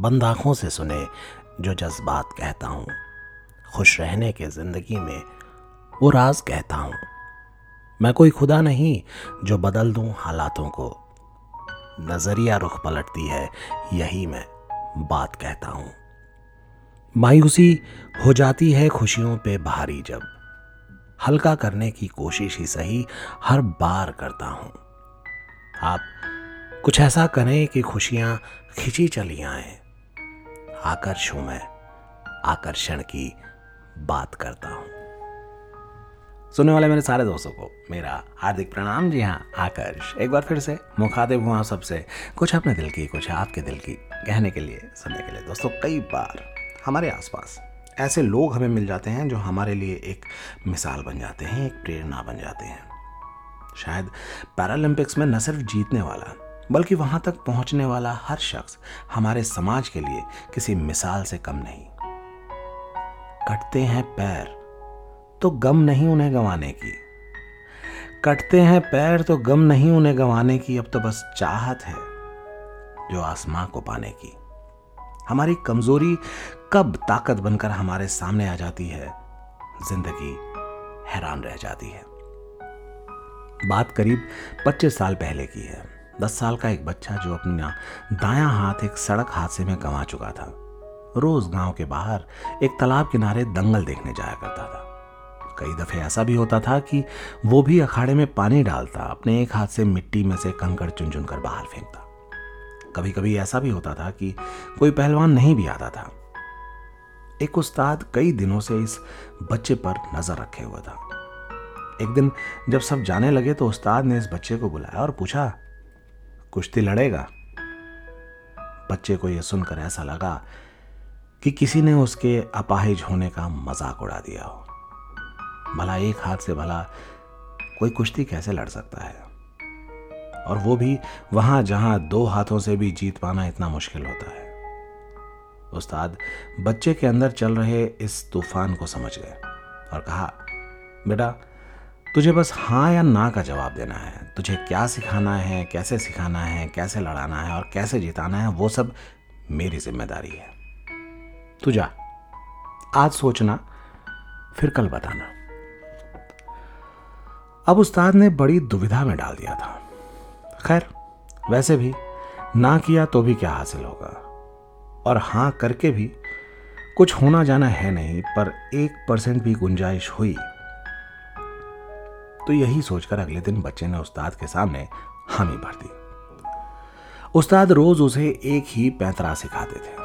बंद आँखों से सुने जो जज्बात कहता हूँ। खुश रहने के ज़िंदगी में वो राज कहता हूँ। मैं कोई खुदा नहीं जो बदल दूँ हालातों को। नज़रिया रुख पलटती है, यही मैं बात कहता हूँ। मायूसी हो जाती है खुशियों पे भारी जब। हल्का करने की कोशिश ही सही हर बार करता हूँ। आप कुछ ऐसा करें कि खुशियाँ खिंची चली आए। आकर्ष हूँ मैं आकर्षण की बात करता हूँ। सुनने वाले मेरे सारे दोस्तों को मेरा हार्दिक प्रणाम। जी हाँ आकर्ष। एक बार फिर से मुखातिब हुआ सबसे। कुछ अपने दिल की, कुछ आपके दिल की कहने के लिए, सुनने के लिए। दोस्तों, कई बार हमारे आसपास ऐसे लोग हमें मिल जाते हैं जो हमारे लिए एक मिसाल बन जाते हैं, एक प्रेरणा बन जाते हैं। शायद पैरालंपिक्स में न सिर्फ़ जीतने वाला बल्कि वहाँ तक पहुँचने वाला हर शख्स हमारे समाज के लिए किसी मिसाल से कम नहीं। कटते हैं पैर तो गम नहीं उन्हें गंवाने की। कटते हैं पैर तो गम नहीं उन्हें गंवाने की। अब तो बस चाहत है जो आसमां को पाने की। हमारी कमज़ोरी कब ताकत बनकर हमारे सामने आ जाती है, ज़िंदगी हैरान रह जाती है। बात करीब 25 साल पहले की है। 10 साल का एक बच्चा जो अपना दायां हाथ एक सड़क हादसे में गंवा चुका था। रोज गाँव के बाहर एक तालाब किनारे दंगल देखने जाया करता था। कई दफे ऐसा भी होता था कि वो भी अखाड़े में पानी डालता, अपने एक हाथ से मिट्टी में से कंकड़ चुन चुन कर बाहर फेंकता। कभी कभी ऐसा भी होता था कि कोई पहलवान नहीं भी आता था। एक उस्ताद कई दिनों से इस बच्चे पर नज़र रखे हुआ था। एक दिन जब सब जाने लगे तो उस्ताद ने इस बच्चे को बुलाया और पूछा कुश्ती लड़ेगा। बच्चे को यह सुनकर ऐसा लगा कि किसी ने उसके अपाहिज होने का मज़ाक उड़ा दिया हो। भला एक हाथ से भला कोई कुश्ती कैसे लड़ सकता है? और वो भी वहाँ जहाँ दो हाथों से भी जीत पाना इतना मुश्किल होता है। उस्ताद, बच्चे के अंदर चल रहे इस तूफ़ान को समझ गए और कहा, बेटा तुझे बस हाँ या ना का जवाब देना है। तुझे क्या सिखाना है, कैसे सिखाना है, कैसे लड़ाना है और कैसे जिताना है, वो सब मेरी ज़िम्मेदारी है। तू जा। आज सोचना, फिर कल बताना। अब उस्ताद ने बड़ी दुविधा में डाल दिया था। खैर, वैसे भी ना किया तो भी क्या हासिल होगा। और हाँ करके भी कुछ होना जाना है नहीं, पर एक परसेंट भी गुंजाइश हुई। तो यही सोचकर अगले दिन बच्चे ने उस्ताद के सामने हामी भर दी। उस्ताद रोज उसे एक ही पैंतरा सिखाते थे।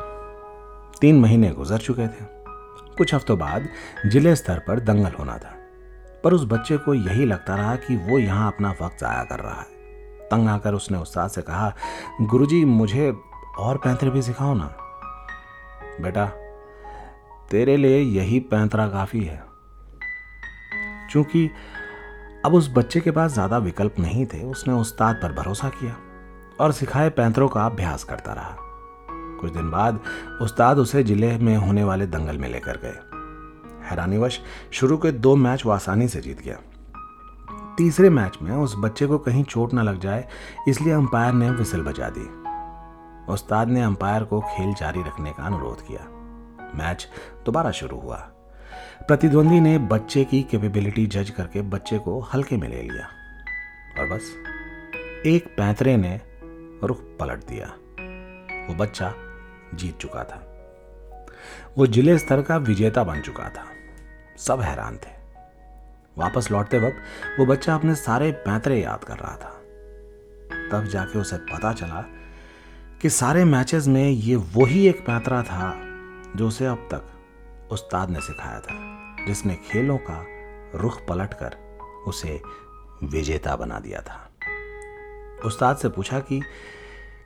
तीन महीने गुजर चुके थे। कुछ हफ्तों बाद ज़िले स्तर पर दंगल होना था। पर उस बच्चे को यही लगता रहा कि वो यहाँ अपना वक्त जाया कर रहा है। तंग आकर उसने उस्ताद से कहा, गुरुजी, मुझे और पैंतरे भी सिखाओ ना। बेटा, तेरे लिए यही पैंतरा काफ़ी है। क्योंकि अब उस बच्चे के पास ज़्यादा विकल्प नहीं थे, उसने उस्ताद पर भरोसा किया और सिखाए पैंतरों का अभ्यास करता रहा। कुछ दिन बाद उस्ताद उसे ज़िले में होने वाले दंगल में लेकर गए। हैरानीवश शुरू के दो मैच वो आसानी से जीत गया। तीसरे मैच में उस बच्चे को कहीं चोट न लग जाए, इसलिए अंपायर ने विसल बजा दी। उस्ताद ने अंपायर को खेल जारी रखने का अनुरोध किया। मैच दोबारा शुरू हुआ। प्रतिद्वंदी ने बच्चे की कैपेबिलिटी जज करके बच्चे को हल्के में ले लिया। और बस, एक पैंतरे ने रुख पलट दिया। वो बच्चा जीत चुका था। वो ज़िले स्तर का विजेता बन चुका था। सब हैरान थे। वापस लौटते वक्त वो बच्चा अपने सारे पैंतरे याद कर रहा था। तब जाके उसे पता चला कि सारे मैचेस में ये वही एक पैंतरा था जो उसे अब तक उस्ताद ने सिखाया था, जिसने खेलों का रुख पलटकर उसे विजेता बना दिया था। उस्ताद से पूछा कि,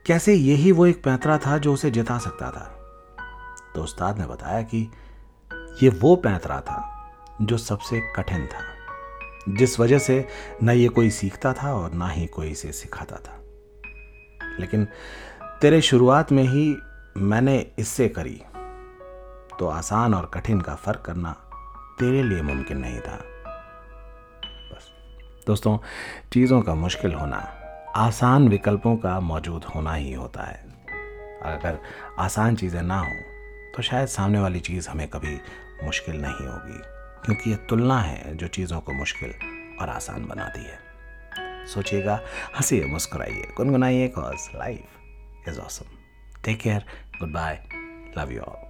कैसे यही वो एक पैंतरा था जो उसे जिता सकता था? तो उस्ताद ने बताया कि, ये वो पैंतरा था जो सबसे कठिन था, जिस वजह से न ये कोई सीखता था और ना ही कोई इसे सिखाता था। लेकिन तेरे शुरुआत में ही मैंने इससे करी तो आसान और कठिन का फ़र्क करना तेरे लिए मुमकिन नहीं था। बस। दोस्तों, चीज़ों का मुश्किल होना, आसान विकल्पों का मौजूद होना ही होता है। अगर आसान चीज़ें ना हों तो शायद सामने वाली चीज़ हमें कभी मुश्किल नहीं होगी, क्योंकि ये तुलना है जो चीज़ों को मुश्किल और आसान बनाती है। सोचिएगा, हंसिए, मुस्कुराइए, गुनगुनाइए cause life is awesome take care goodbye love you all